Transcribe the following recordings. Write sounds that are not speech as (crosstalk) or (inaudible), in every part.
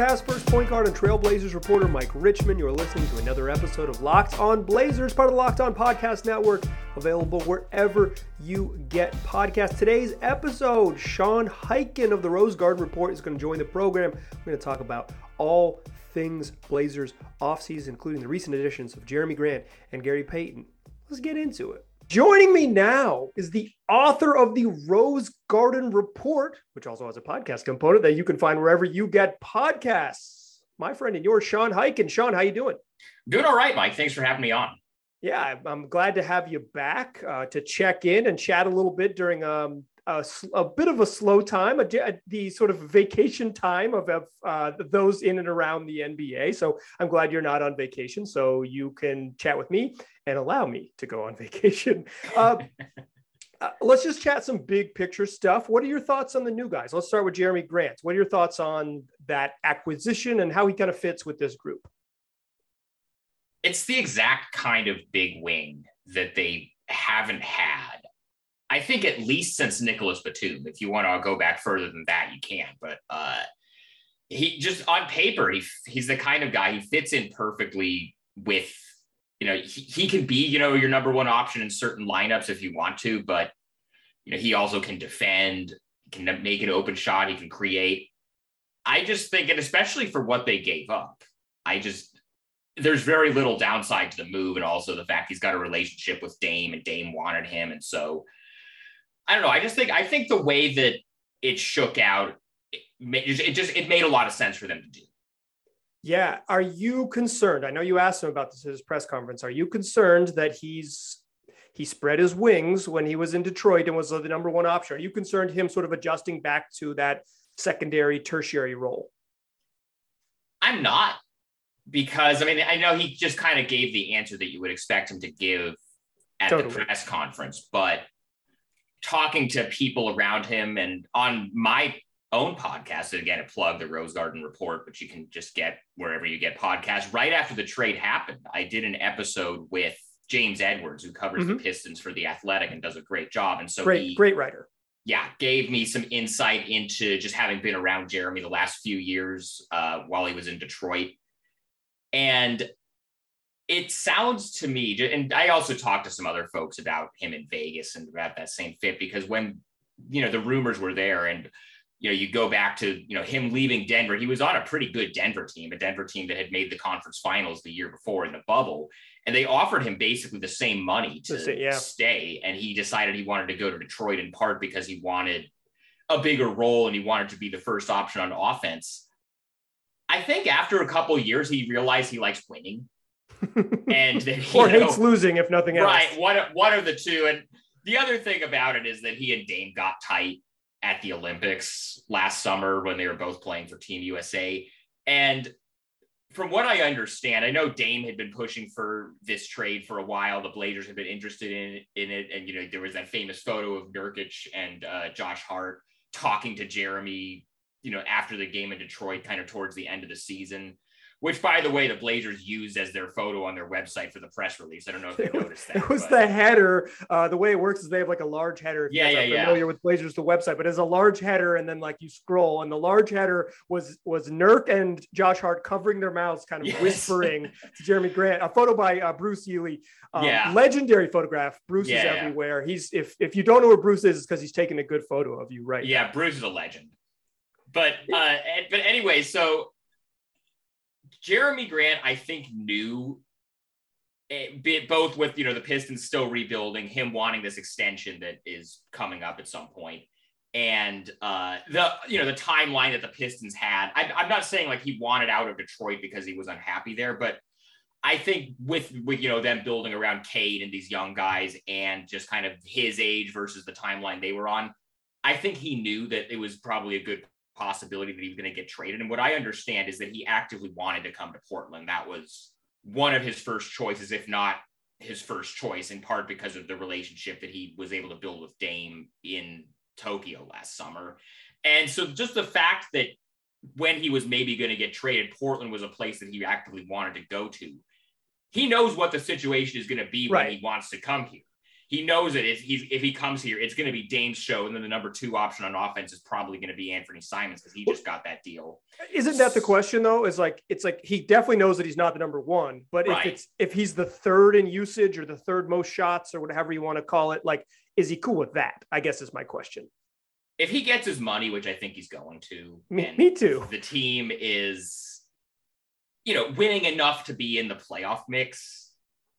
past first point guard and Trailblazers reporter Mike Richman. You're listening to another episode of Locked On Blazers, part of the Locked On Podcast Network, available wherever you get podcasts. Today's episode, Sean Highkin of the Rose Garden Report is going to join the program. We're going to talk about all things Blazers offseason, including the recent additions of Jerami Grant and Gary Payton. Let's get into it. Joining me now is the author of the Rose Garden Report, which also has a podcast component that you can find wherever you get podcasts. My friend and yours, Sean Highkin. Sean, how you doing? Doing all right, Mike. Thanks for having me on. Yeah, I'm glad to have you back uh, to check in and chat a little bit during um, a, a, bit of a slow time, a, a, the sort of vacation time of, of uh, those in and around the NBA. So I'm glad you're not on vacation, so you can chat with me and allow me to go on (laughs) vacation. Uh, (laughs) uh, let's just chat some big picture stuff. What are your thoughts on the new guys? Let's start with Jerami Grant. What are your thoughts on that acquisition and how he kind of fits with this group? It's the exact kind of big wing that they haven't had I think at least since Nicolas Batum. If you want to go back further than that, you can. But uh, he just on paper, he he's the kind of guy he fits in perfectly with. You know, he, he can be you know your number one option in certain lineups if you want to, but you know he also can defend, can make an open shot, he can create. I just think, and especially for what they gave up, I just there's very little downside to the move, and also the fact he's got a relationship with Dame, and Dame wanted him, and so I don't know. I just think I think the way that it shook out, it, it just it made a lot of sense for them to do. Yeah. Are you concerned? I know you asked him about this at his press conference. Are you concerned that he's he spread his wings when he was in Detroit and was the number one option? Are you concerned him sort of adjusting back to that secondary, tertiary role? I'm not because I mean I know he just kind of gave the answer that you would expect him to give at totally. the press conference, but talking to people around him and on my own podcast, and again, a plug the Rose Garden Report, which you can just get wherever you get podcasts. Right after the trade happened, I did an episode with James Edwards, who covers mm-hmm. the Pistons for the Athletic and does a great job. And so great, he, great writer. Yeah, gave me some insight into just having been around jerami the last few years uh, while he was in Detroit. And it sounds to me, and I also talked to some other folks about him in Vegas and about that same fit because when you know the rumors were there, and you know you go back to you know him leaving Denver, he was on a pretty good Denver team, a Denver team that had made the conference finals the year before in the bubble, and they offered him basically the same money to say, yeah. stay, and he decided he wanted to go to Detroit in part because he wanted a bigger role and he wanted to be the first option on offense. I think after a couple years, he realized he likes winning and (laughs) or hates losing if nothing else. Right. One one of the two. And the other thing about it is that he and Dame got tight at the Olympics last summer when they were both playing for Team USA. And from what I understand, I know Dame had been pushing for this trade for a while. The Blazers had been interested in in it, and you know there was that famous photo of Nurkic and uh, Josh Hart talking to Jerami, you know, after the game in Detroit, kind of towards the end of the season which by the way the blazers used as their photo on their website for the press release i don't know if you (laughs) noticed that it was but. the header uh, the way it works is they have like a large header if yeah, yeah, familiar with blazers the website but it's a large header and then like you scroll and the large header was was nurk and josh hart covering their mouths kind of yes. whispering (laughs) to Jerami grant a photo by uh, bruce ely um, yeah. legendary photograph bruce yeah, is everywhere he's if if you don't know where bruce is it's because he's taking a good photo of you right yeah bruce is a legend but uh but anyway so Jerami Grant, I think, knew it, both with you know the Pistons still rebuilding, him wanting this extension that is coming up at some point, and uh, the you know the timeline that the Pistons had. I, I'm not saying like he wanted out of Detroit because he was unhappy there, but I think with with you know them building around Cade and these young guys and just kind of his age versus the timeline they were on, I think he knew that it was probably a good possibility that he was going to get traded. And what I understand is that he actively wanted to come to Portland. That was one of his first choices, if not his first choice, in part because of the relationship that he was able to build with Dame in Tokyo last summer. And so just the fact that when he was maybe going to get traded, Portland was a place that he actively wanted to go to. He knows what the situation is going to be right. when he wants to come here. He knows it. If he's if he comes here, it's going to be Dame's show, and then the number two option on offense is probably going to be Anthony Simons because he just got that deal. Isn't that the question though? Is like it's like he definitely knows that he's not the number one, but right. if it's if he's the third in usage or the third most shots or whatever you want to call it, like is he cool with that? I guess is my question. If he gets his money, which I think he's going to, me, me too. The team is, you know, winning enough to be in the playoff mix.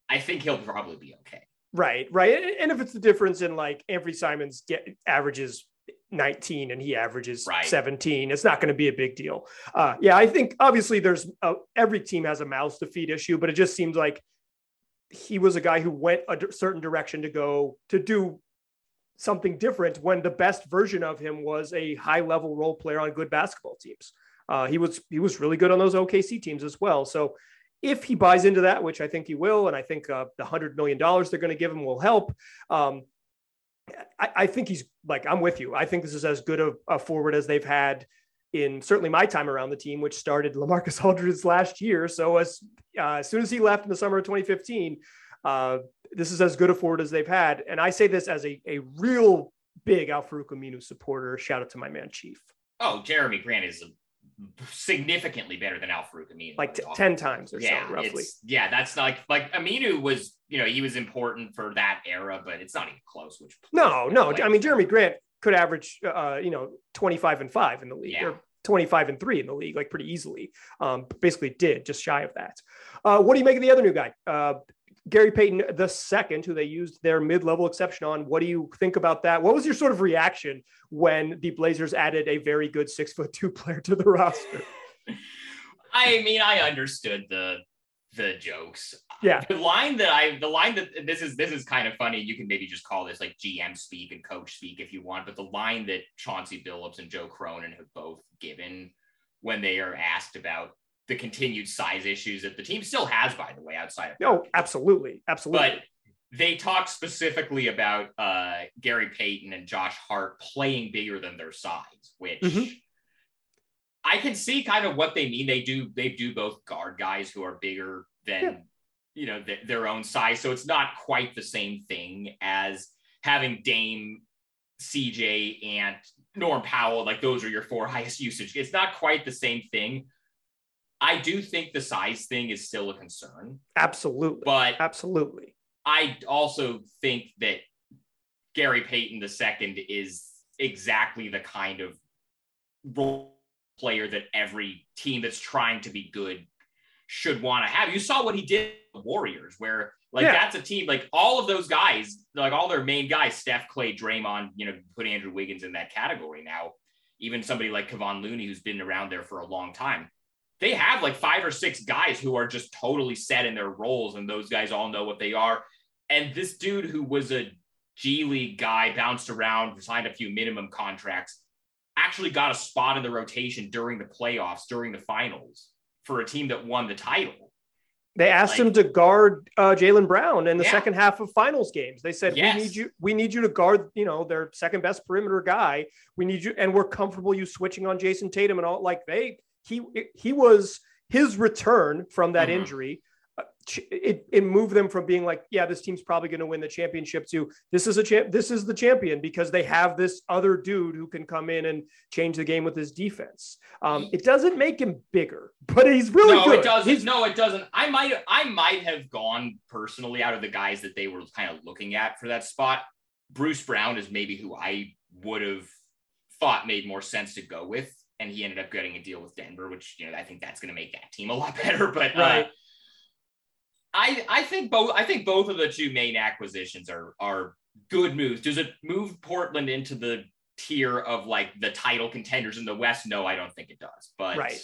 I think he'll probably be okay. Right, right. And if it's the difference in like Anthony Simons get averages 19 and he averages right. 17, it's not going to be a big deal. Uh, yeah, I think obviously there's a, every team has a mouth to feed issue, but it just seems like he was a guy who went a certain direction to go to do something different when the best version of him was a high level role player on good basketball teams. Uh, he was he was really good on those OKC teams as well. So if he buys into that, which I think he will, and I think uh, the hundred million dollars they're going to give him will help. Um, I, I, think he's like I'm with you. I think this is as good a, a, forward as they've had in certainly my time around the team, which started LaMarcus (laughs) Aldridge last year. So as uh, as soon as he left in the summer of 2015, uh, this is as good a forward as they've had. And I say this as a, a real big Al-Farouq Aminu supporter. Shout out to my man Chief. Oh, Jerami Grant is a significantly better than Al-Farouq Aminu. Like t- 10 times or yeah, so, roughly. Yeah, that's like, like Aminu was, you know, he was important for that era, but it's not even close. Which No, no. I mean, Jerami Grant could average, uh, you know, 25 and five in the league yeah. or 25 and three in the league, like pretty easily. Um, basically did just shy of that. Uh, what do you make of the other new guy? Uh, Gary Payton the second, who they used their mid-level exception on. What do you think about that? What was your sort of reaction when the Blazers added a very good six foot (laughs) two player to the roster? I mean, I understood the the jokes. Yeah. The line that I the line that this is this is kind of funny. You can maybe just call this like GM speak and coach speak if you want, but the line that Chauncey Billups and Joe Cronin have both given when they are asked about the continued size issues that the team still has, by the way, outside of. No, absolutely, absolutely. But they talk specifically about uh, Gary Payton and Josh Hart playing bigger than their size, which mm-hmm. I can see kind of what they mean. They do they do both guard guys who are bigger than yeah. you know th- their own size, so it's not quite the same thing as having Dame, CJ, and Norm Powell. Like those are your four (laughs) highest usage. It's not quite the same thing I do think the size thing is still a concern. Absolutely. But absolutely. I also think that Gary Payton II is exactly the kind of role player that every team that's trying to be good should want to have. You saw what he did Warriors, where like yeah. that's a team like all of those guys, like all their main guys, Steph, Clay, Draymond, you know, put Andrew Wiggins in that category now. Even somebody like Kevon Looney, who's been around there for a long time they have like five or six guys who are just totally set in their roles, and those guys all know what they are. And this dude who was a G League guy, bounced around, signed a few minimum contracts, actually got a spot in the rotation during the playoffs, during the finals for a team that won the title. They asked like, him to guard uh, Jaylen Brown in the yeah. second half of finals games. They said, yes. "We need you. We need you to guard. You know, their second best perimeter guy. We need you, and we're comfortable you switching on Jayson Tatum and all. Like they he he was his return from that mm-hmm. injury. Uh, it, it moved them from being like, yeah, this team's probably going to win the championship to this is a champ. This is the champion because they have this other dude who can come in and change the game with his defense. Um, it doesn't make him bigger, but he's really no, good. it doesn't. He's, no, it doesn't. I might I might have gone personally out of the guys that they were kind of looking at for that spot. Bruce Brown is maybe who I would have thought made more sense to go with and he ended up getting a deal with Denver, which you know I think that's going to make that team a lot (laughs) better. But uh, right. Uh, I I think both I think both of the two main acquisitions are are good moves. Does it move Portland into the tier of like the title contenders in the West? No, I don't think it does. But right.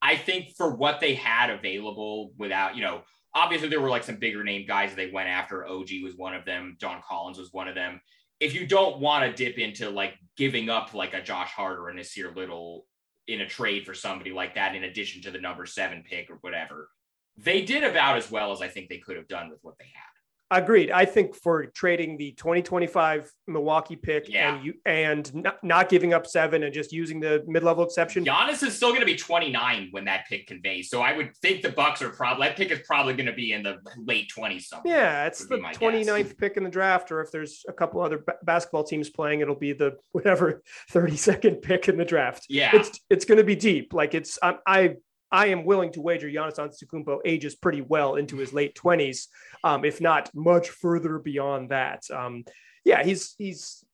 I think for what they had available without, you know, obviously there were like some bigger name guys they went after. OG was one of them. John Collins was one of them if you don't want to dip into like giving up like a Josh Hart or a Nassir Little in a trade for somebody like that, in addition to the number seven pick or whatever, they did about as well as I think they could have done with what they had. Agreed. I think for trading the 2025 Milwaukee pick Yeah. and you and not, not giving up seven and just using the mid-level exception. Giannis is still going to be 29 when that pick conveys. So I would think the Bucks are probably that pick is probably going to be in the late 20s somewhere. Yeah, it's the be my guess. 29th pick in the draft, or if there's a couple other ba- basketball teams playing, it'll be the whatever (laughs) 32nd pick in the draft. Yeah. It's it's going to be deep. Like it's I'm, I I am willing to wager Giannis Antetokounmpo ages pretty well into his late 20s, um, if not much further beyond that. Um, yeah, he's he's.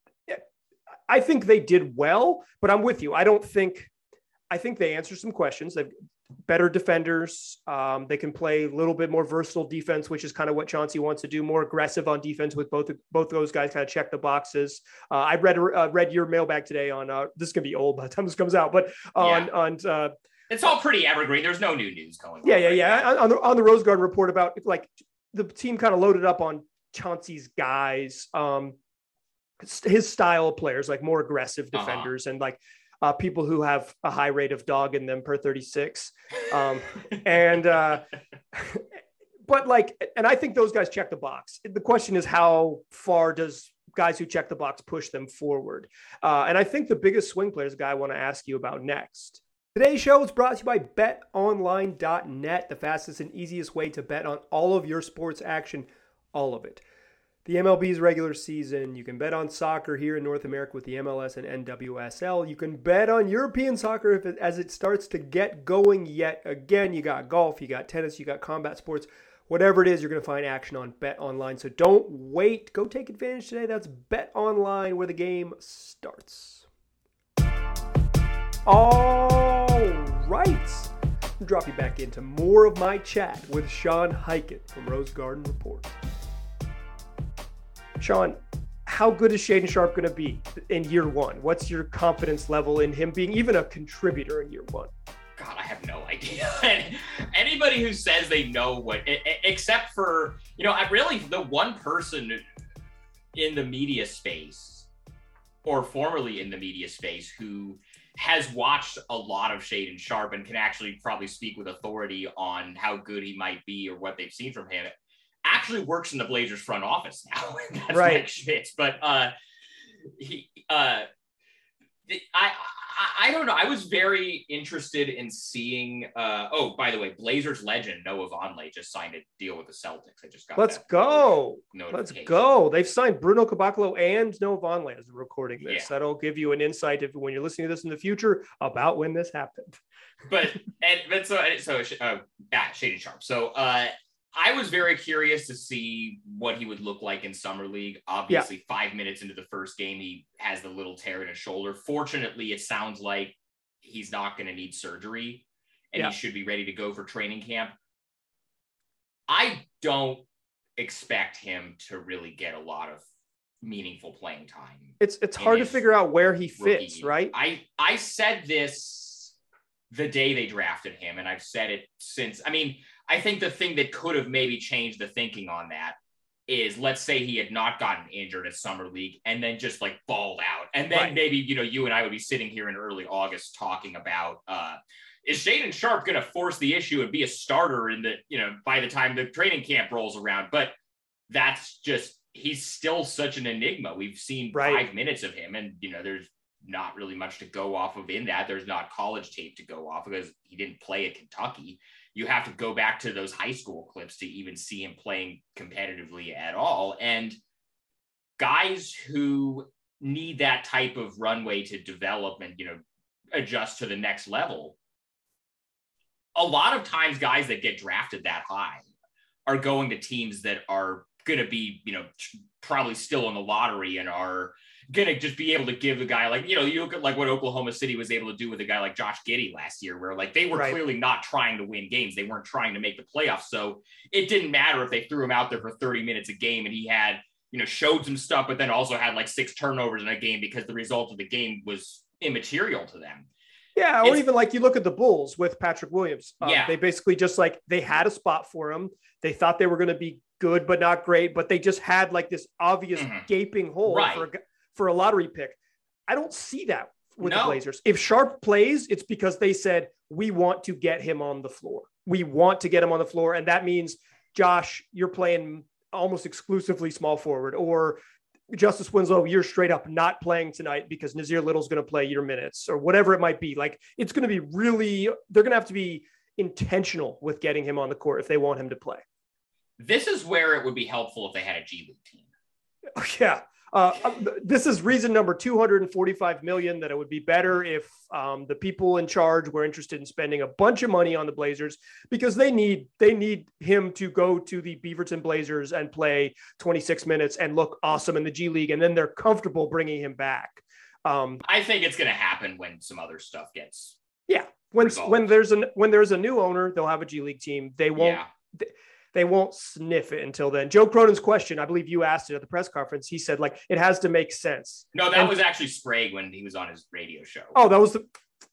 I think they did well, but I'm with you. I don't think. I think they answer some questions. They've better defenders. Um, they can play a little bit more versatile defense, which is kind of what Chauncey wants to do. More aggressive on defense with both both those guys. Kind of check the boxes. Uh, I read uh, read your mailbag today on. Uh, this is gonna be old by the time this comes out, but on on uh, It's all pretty evergreen. There's no new news going on. yeah, yeah, right yeah. now. On- the on the Rose Garden report about like the team kind of loaded up on Chauncey's guys, um, his- style of players, like more aggressive Uh-huh. defenders and like uh, people who have a high rate of dog in them per 36. Um, (laughs) and uh, (laughs) but like, and I think those guys check the box. The question is, how far does guys who check the box push them forward? Uh, and I think the biggest swing players guy I want to ask you about next. Today's show is brought to you by betonline.net, the fastest and easiest way to bet on all of your sports action, all of it. The MLB's regular season, you can bet on soccer here in North America with the MLS and NWSL. You can bet on European soccer if it, as it starts to get going yet again. You got golf, you got tennis, you got combat sports. Whatever it is, you're going to find action on BetOnline. So don't wait. Go take advantage today. That's BetOnline where the game starts. All right. Drop you back into more of my chat with Sean Highkin from Rose Garden Report. Sean, how good is Shaedon Sharpe going to be in year one? What's your confidence level in him being even a contributor in year one? God, I have no idea. (laughs) Anybody who says they know what, except for, you know, I really, the one person in the media space or formerly in the media space who has watched a lot of Shaedon Sharpe and can actually probably speak with authority on how good he might be or what they've seen from him actually works in the Blazers front office now. (laughs) That's Right. Mike Schmitz. But uh he uh I, I I don't know. I was very interested in seeing. Uh, oh, by the way, Blazers legend Noah Vonleh just signed a deal with the Celtics. I just got. Let's go. Let's go. They've signed Bruno Caboclo and Noah Vonleh as we're recording this. Yeah. That'll give you an insight if when you're listening to this in the future about when this happened. But (laughs) and but so so uh, yeah, Shaedon Sharpe. So uh, I was very curious to see what he would look like in summer league. Obviously, five minutes into the first game, he has the little tear in his shoulder. Fortunately, it sounds like he's not going to need surgery, and Yeah. he should be ready to go for training camp. I don't expect him to really get a lot of meaningful playing time It's it's hard to figure out where he fits, right? I I said this the day they drafted him, and I've said it since. I mean, I think the thing that could have maybe changed the thinking on that is let's say he had not gotten injured at summer league and then just like balled out, and then Right. maybe you know you and I would be sitting here in early August talking about. uh is Shaedon Sharpe going to force the issue and be a starter in the, you know, by the time the training camp rolls around? But that's just, he's still such an enigma. We've seen Right. five minutes of him, and, you know, there's not really much to go off of in that. There's not college tape to go off because he didn't play at Kentucky. You have to go back to those high school clips to even see him playing competitively at all. And guys who need that type of runway to develop and, you know, adjust to the next level. A lot of times, guys that get drafted that high are going to teams that are going to be, you know, probably still in the lottery and are to just be able to give the guy like, you know, you look at like what Oklahoma City was able to do with a guy like Josh Giddey last year, where like they were Right. clearly not trying to win games. They weren't trying to make the playoffs. So it didn't matter if they threw him out there for 30 minutes a game and he had, you know, showed some stuff, but then also had like six turnovers in a game because the result of the game was immaterial to them. Yeah, or It's- even like you look at the Bulls with Patrick Williams. Um, Yeah. They basically just like they had a spot for him. They thought they were going to be good, but not great. But they just had like this obvious Mhm. gaping hole Right. for, for a lottery pick. I don't see that with the Blazers. If Sharpe plays, it's because they said, we want to get him on the floor. We want to get him on the floor. And that means, Josh, you're playing almost exclusively small forward, or Justice Winslow, you're straight up not playing tonight because Nassir Little's going to play your minutes or whatever it might be. Like it's going to be really, they're going to have to be intentional with getting him on the court if they want him to play. This is where it would be helpful if they had a G League team. (laughs) Yeah. Uh, this is reason number 245 million that it would be better if um, the people in charge were interested in spending a bunch of money on the Blazers because they need they need him to go to the Beaverton Blazers and play 26 minutes and look awesome in the G League, and then they're comfortable bringing him back. Um, I think it's going to happen when some other stuff gets yeah when resolved. when there's an when there's a new owner they'll have a G League team. They won't. Yeah. They, they won't sniff it until then. Joe Cronin's question, I believe you asked it at the press conference. He said, like, it has to make sense. No, that and, was actually Sprague when he was on his radio show. Oh, that was the.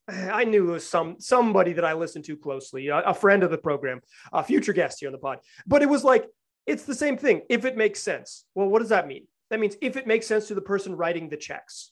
I knew it was some somebody that I listened to closely, a, a friend of the program, a future guest here on the pod. But it was like it's the same thing. If it makes sense, well, what does that mean? That means if it makes sense to the person writing the checks,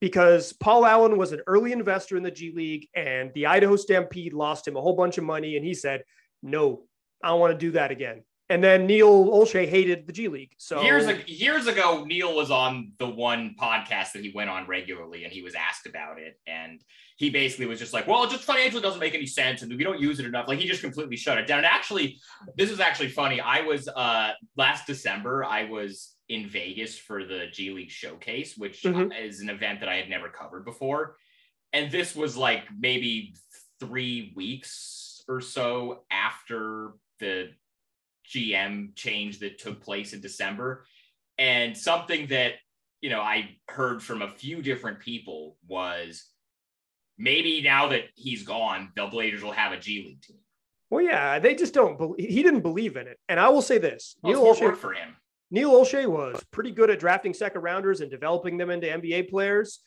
because Paul Allen was an early investor in the G League, and the Idaho Stampede lost him a whole bunch of money, and he said, "No, I want to do that again. And then Neil Olshey hated the G League. So years ago, years ago, Neil was on the one podcast that he went on regularly, and he was asked about it, and he basically was just like, "Well, just financially doesn't make any sense, and we don't use it enough." Like he just completely shut it down. And actually, this is actually funny. I was uh last December, I was in Vegas for the G League Showcase, which mm-hmm. is an event that I had never covered before, and this was like maybe three weeks or so after the GM change that took place in December. And something that, you know, I heard from a few different people was maybe now that he's gone, the Blazers will have a G League team. Well, yeah, they just don't. believe he didn't believe in it, and I will say this: well, Neil Olshey for him. Neil Olshey was pretty good at drafting second rounders and developing them into NBA players.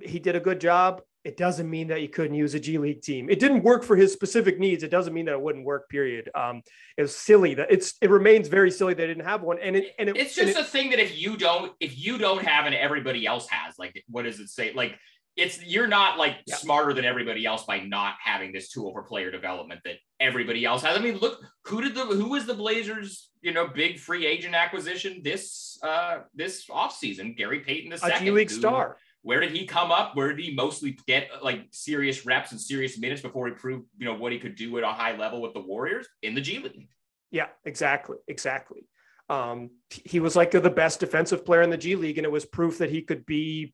He did a good job it doesn't mean that you couldn't use a G League team. It didn't work for his specific needs. It doesn't mean that it wouldn't work. Period. Um, it was silly that it's. It remains very silly they didn't have one. And it and it, it's just a it, thing that if you don't if you don't have and everybody else has, like what does it say? Like it's you're not like yeah. smarter than everybody else by not having this tool for player development that everybody else has. I mean, look who did the who was the Blazers you know big free agent acquisition this uh this offseason? Gary Payton the second, a G League star where did he come up? Where did he mostly get like serious reps and serious minutes before he proved, you know, what he could do at a high level with the Warriors in the G League? Yeah, exactly. Exactly. Um, he was like the best defensive player in the G League, and it was proof that he could be,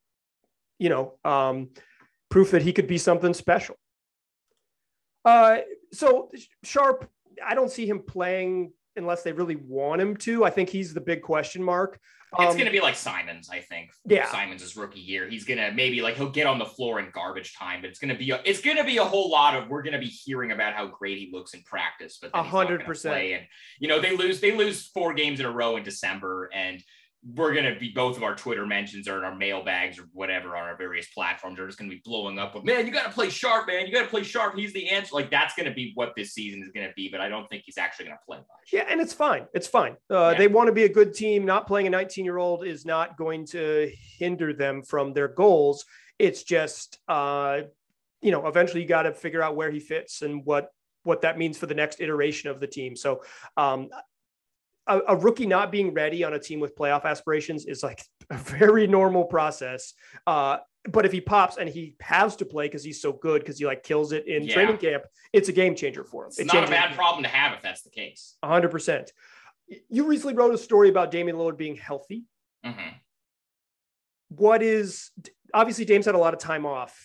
you know, um, proof that he could be something special. Uh, so Sharpe, I don't see him playing unless they really want him to. I think he's the big question mark. Um, it's going to be like Simons, I think. Yeah, Simons' rookie year. He's going to maybe like he'll get on the floor in garbage time, but it's going to be a, it's going to be a whole lot of we're going to be hearing about how great he looks in practice, but a hundred percent. And you know they lose they lose four games in a row in December, and we're going to be both of our Twitter mentions or in our mailbags or whatever on our various platforms are just going to be blowing up with, man, you got to play sharpe, man. You got to play sharpe. He's the answer. Like that's going to be what this season is going to be, but I don't think he's actually going to play much. Yeah. And it's fine. It's fine. Uh, yeah. They want to be a good team. Not playing a 19 year old is not going to hinder them from their goals. It's just, uh, you know, eventually you got to figure out where he fits and what what that means for the next iteration of the team. So um, a, a, rookie not being ready on a team with playoff aspirations is like (laughs) a very normal process. Uh, but if he pops and he has to play because he's so good because he like kills it in yeah. training camp, it's a game changer for him. It's it not a bad problem to have if that's the case. hundred percent. You recently wrote a story about Damian Lillard being healthy. Mm-hmm. What is obviously Dame's had a lot of time off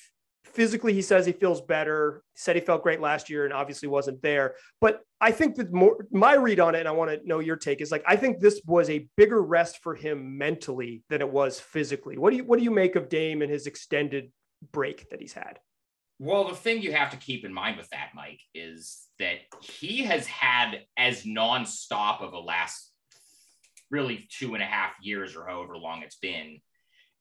physically he says he feels better. Said he felt great last year and obviously wasn't there. But i think that more my read on it and i want to know your take is like i think this was a bigger rest for him mentally than it was physically. What do you what do you make of dame and his extended break that he's had? Well the thing you have to keep in mind with that mike is that he has had as nonstop of a last really two and a half years or however long it's been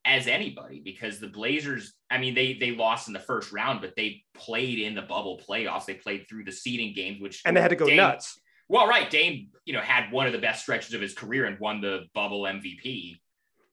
as anybody because the Blazers, I mean, they they lost in the first round, but they played in the bubble playoffs. They played through the seeding games, which and they had to go Dame, nuts. Well, right, Dame, you know, had one of the best stretches of his career and won the bubble MVP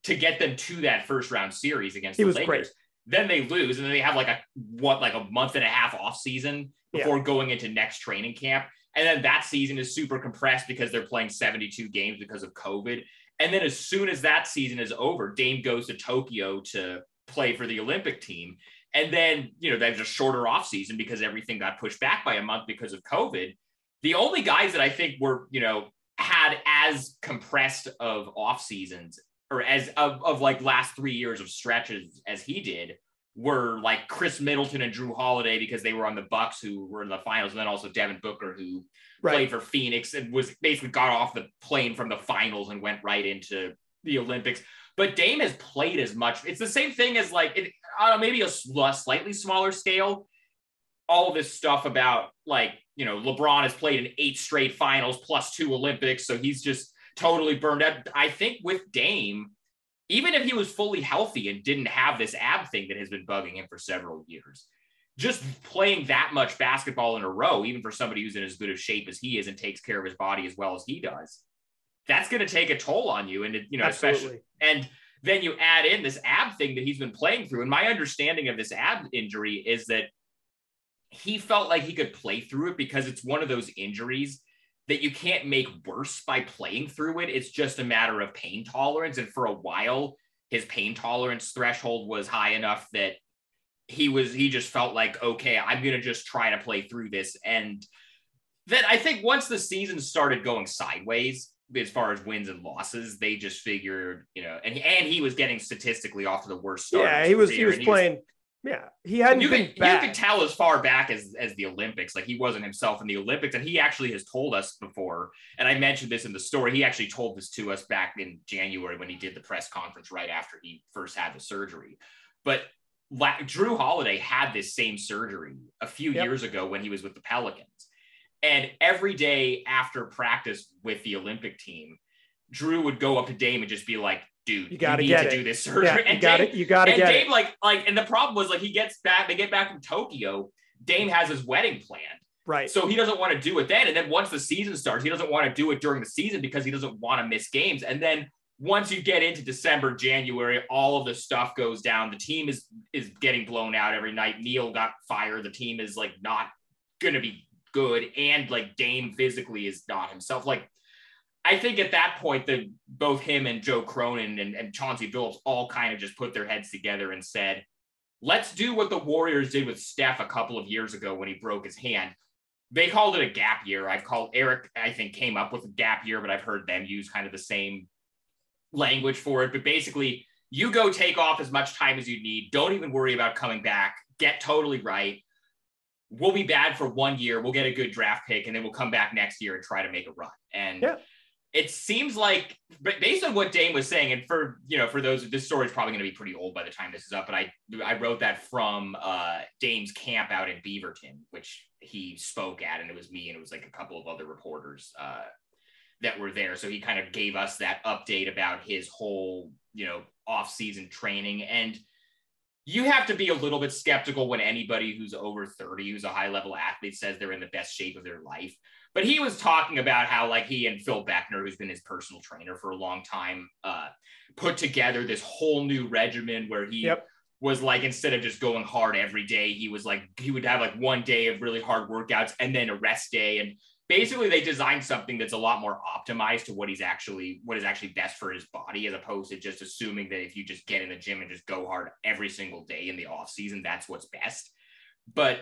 to get them to that first round series against he the Lakers. Great. Then they lose, and then they have like a what like a month and a half off season before yeah. going into next training camp. And then that season is super compressed because they're playing 72 games because of COVID. And then as soon as that season is over, Dame goes to Tokyo to play for the Olympic team. And then, you know, there's a shorter off season because everything got pushed back by a month because of COVID. The only guys that I think were, you know, had as compressed of off seasons or as of, of like last three years of stretches as he did were like Khris Middleton and Jrue Holiday because they were on the Bucks who were in the finals, and then also Devin Booker who right. played for Phoenix and was basically got off the plane from the finals and went right into the Olympics. But Dame has played as much. It's the same thing as like it, know, maybe a, a slightly smaller scale. All this stuff about like you know LeBron has played in eight straight finals plus two Olympics, so he's just totally burned out. I think with Dame even if he was fully healthy and didn't have this ab thing that has been bugging him for several years, just playing that much basketball in a row, even for somebody who's in as good of shape as he is and takes care of his body as well as he does, that's going to take a toll on you. And, you know, Absolutely. especially, and then you add in this ab thing that he's been playing through. And my understanding of this ab injury is that he felt like he could play through it because it's one of those injuries that you can't make worse by playing through it. It's just a matter of pain tolerance. And for a while, his pain tolerance threshold was high enough that he was, he just felt like, okay, I'm going to just try to play through this. And then I think once the season started going sideways, as far as wins and losses, they just figured, you know, and and he was getting statistically off to the worst start. Yeah, he was he was playing was, yeah, he hadn't you been. Could, you could tell as far back as as the Olympics, like he wasn't himself in the Olympics, and he actually has told us before. And I mentioned this in the story. He actually told this to us back in January when he did the press conference right after he first had the surgery. But La- Jrue Holiday had this same surgery a few yep. years ago when he was with the Pelicans, and every day after practice with the Olympic team, Jrue would go up to Dame and just be like, dude, you got to get to do this surgery. Yeah, you (laughs) got it. You got to get Dame, it. like, like, and the problem was like he gets back, they get back from Tokyo. Dame has his wedding planned. Right. So he doesn't want to do it then. And then once the season starts, he doesn't want to do it during the season because he doesn't want to miss games. And then once you get into December, January, all of the stuff goes down. The team is is getting blown out every night. Neil got fired. The team is like not gonna be good. And like Dame physically is not himself. Like I think at that point that both him and Joe Cronin and, and Chauncey Billups all kind of just put their heads together and said, let's do what the Warriors did with Steph a couple of years ago when he broke his hand. They called it a gap year. I've called Eric, I think, came up with a gap year, but I've heard them use kind of the same language for it. But basically, you go take off as much time as you need. Don't even worry about coming back. Get totally right. We'll be bad for one year. We'll get a good draft pick, and then we'll come back next year and try to make a run. And yeah it seems like based on what Dame was saying, and for you know, for those this story is probably going to be pretty old by the time this is up, but I I wrote that from uh, Dame's camp out in Beaverton, which he spoke at, and it was me and it was like a couple of other reporters uh, that were there. So he kind of gave us that update about his whole you know off season training and. You have to be a little bit skeptical when anybody who's over 30, who's a high level athlete, says they're in the best shape of their life but he was talking about how like he and Phil Beckner, who's been his personal trainer for a long time, uh, put together this whole new regimen where he yep. was like instead of just going hard every day, he was like he would have like one day of really hard workouts and then a rest day and basically they designed something that's a lot more optimized to what he's actually what is actually best for his body as opposed to just assuming that if you just get in the gym and just go hard every single day in the off season that's what's best. But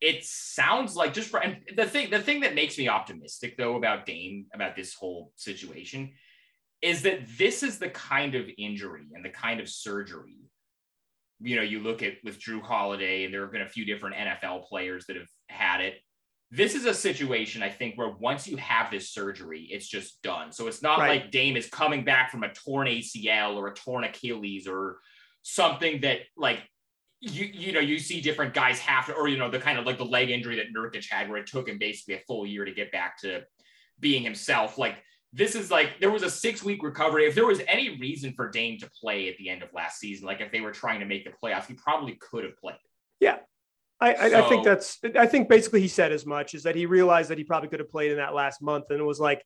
it sounds like just for and the thing the thing that makes me optimistic though about Dame about this whole situation is that this is the kind of injury and the kind of surgery you know you look at with Jrue Holiday and there have been a few different NFL players that have had it this is a situation I think where once you have this surgery it's just done so it's not right. like Dame is coming back from a torn ACL or a torn Achilles or something that like you you know you see different guys have to, or you know the kind of like the leg injury that Nurkic had where it took him basically a full year to get back to being himself. Like this is like there was a six week recovery. If there was any reason for Dame to play at the end of last season, like if they were trying to make the playoffs, he probably could have played. Yeah. I, I, so, I think that's I think basically he said as much is that he realized that he probably could have played in that last month and it was like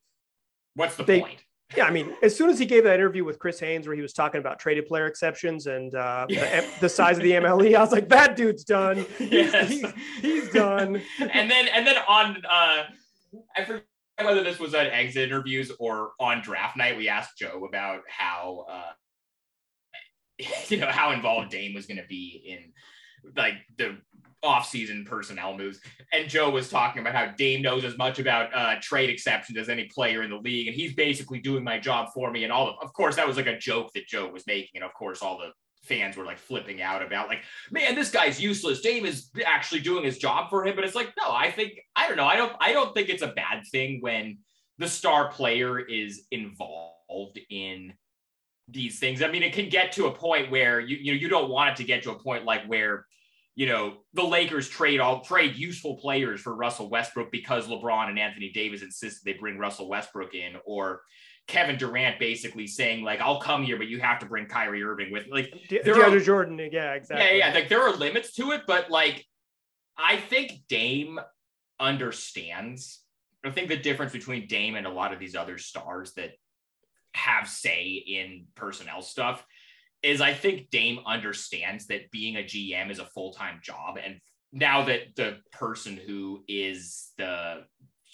what's the they, point? Yeah, I mean, as soon as he gave that interview with Chris Haynes, where he was talking about traded player exceptions and uh, yeah. (laughs) the, the, size of the MLE, I was like, that dude's done. (laughs) Yes. He's, he's, he's done. (laughs) and then, and then on uh, I forget whether this was at exit interviews or on draft night. We asked Joe about how, uh, you know, how involved Dame was going to be in like the off-season personnel moves. And Joe was talking about how Dame knows as much about uh, trade exceptions as any player in the league, and he's basically doing my job for me. And all of, of course, that was like a joke that Joe was making, and of course, all the fans were like flipping out about like, man, this guy's useless. Dame is actually doing his job for him. But it's like, no, I think I don't know. I don't I don't think it's a bad thing when the star player is involved in these things. I mean, it can get to a point where you you know you don't want it to get to a point like where you know the Lakers trade all trade useful players for Russell Westbrook because LeBron and Anthony Davis insisted they bring Russell Westbrook in, or Kevin Durant basically saying like, "I'll come here, but you have to bring Kyrie Irving with." Like, De- DeAndre Jordan, yeah, exactly. Yeah, yeah. Like there are limits to it, but like, I think Dame understands. I think the difference between Dame and a lot of these other stars that have say in personnel stuff is I think Dame understands that being a GM is a full time job. And now that the person who is the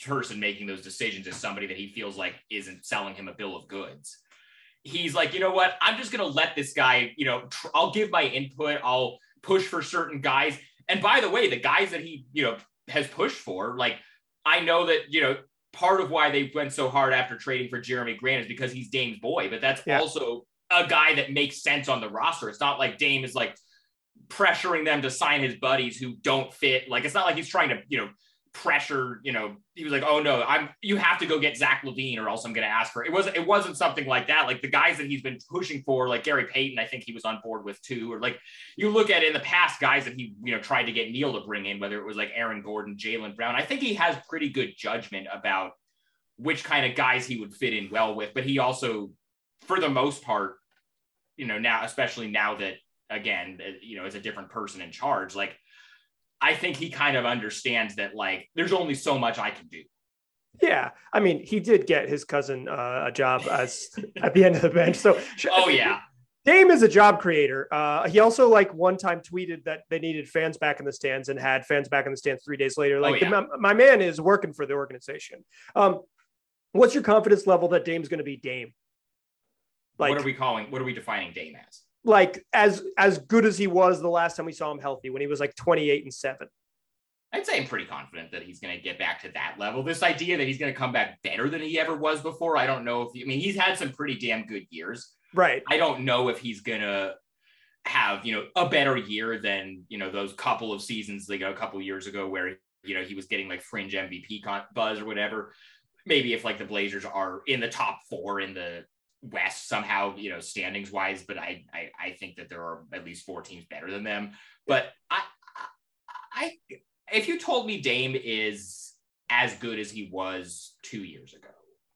person making those decisions is somebody that he feels like isn't selling him a bill of goods, he's like, you know what? I'm just going to let this guy, you know, tr- I'll give my input, I'll push for certain guys. And by the way, the guys that he, you know, has pushed for, like, I know that, you know, part of why they went so hard after trading for Jerami Grant is because he's Dame's boy, but that's yeah. also a guy that makes sense on the roster. It's not like Dame is like pressuring them to sign his buddies who don't fit. Like it's not like he's trying to, you know, pressure, you know, he was like, oh no, I'm you have to go get Zach LaVine or else I'm gonna ask for it. It wasn't it wasn't something like that. Like the guys that he's been pushing for, like Gary Payton, I think he was on board with too. Or like you look at in the past guys that he, you know, tried to get Neil to bring in, whether it was like Aaron Gordon, Jaylen Brown. I think he has pretty good judgment about which kind of guys he would fit in well with, but he also, for the most part, you know, now, especially now that again, you know, it's a different person in charge, like I think he kind of understands that like there's only so much I can do. Yeah, I mean, he did get his cousin uh, a job as at the end of the bench. So, (laughs) oh yeah, Dame is a job creator. Uh, he also like one time tweeted that they needed fans back in the stands and had fans back in the stands three days later. Like oh, yeah. the, my man is working for the organization. Um, what's your confidence level that Dame's going to be Dame? Like, what are we calling? What are we defining Dame as? Like as as good as he was the last time we saw him healthy when he was like 28 and seven. I'd say I'm pretty confident that he's going to get back to that level. This idea that he's going to come back better than he ever was before, I don't know if he, I mean he's had some pretty damn good years. Right. I don't know if he's going to have, you know, a better year than, you know, those couple of seasons like a couple years ago where you know he was getting like fringe MVP buzz or whatever. Maybe if like the Blazers are in the top 4 in the West somehow, you know, standings wise, but I, I, I think that there are at least four teams better than them. But I, I, if you told me Dame is as good as he was two years ago,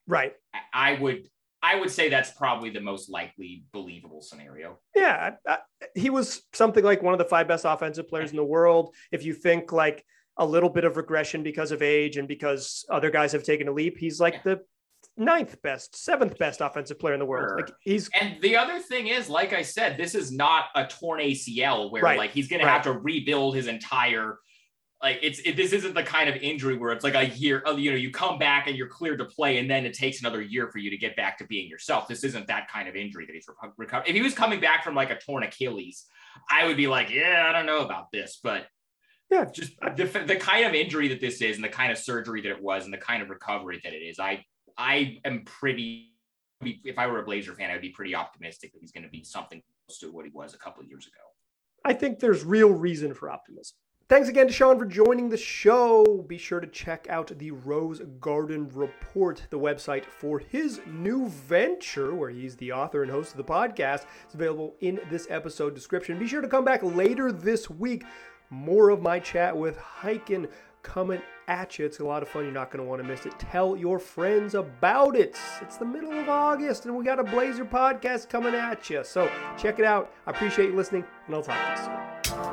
right, I, I would, I would say that's probably the most likely believable scenario. Yeah, I, he was something like one of the five best offensive players in the world. If you think like a little bit of regression because of age and because other guys have taken a leap, he's like yeah. the ninth best, seventh best offensive player in the world. Sure. Like he's and the other thing is, like I said, this is not a torn ACL where right. like he's gonna right. have to rebuild his entire like it's it, this isn't the kind of injury where it's like a year oh, you know you come back and you're cleared to play and then it takes another year for you to get back to being yourself this isn't that kind of injury that he's recovered if he was coming back from like a torn achilles i would be like yeah i don't know about this but yeah just the, the kind of injury that this is and the kind of surgery that it was and the kind of recovery that it is i I am pretty. If I were a Blazer fan, I would be pretty optimistic that he's going to be something close to what he was a couple of years ago. I think there's real reason for optimism. Thanks again to Sean for joining the show. Be sure to check out the Rose Garden Report, the website for his new venture, where he's the author and host of the podcast. It's available in this episode description. Be sure to come back later this week. More of my chat with Highkin coming at you. It's a lot of fun. You're not going to want to miss it. Tell your friends about it. It's the middle of August and we got a Blazer podcast coming at you. So check it out. I appreciate you listening and I'll talk to you soon.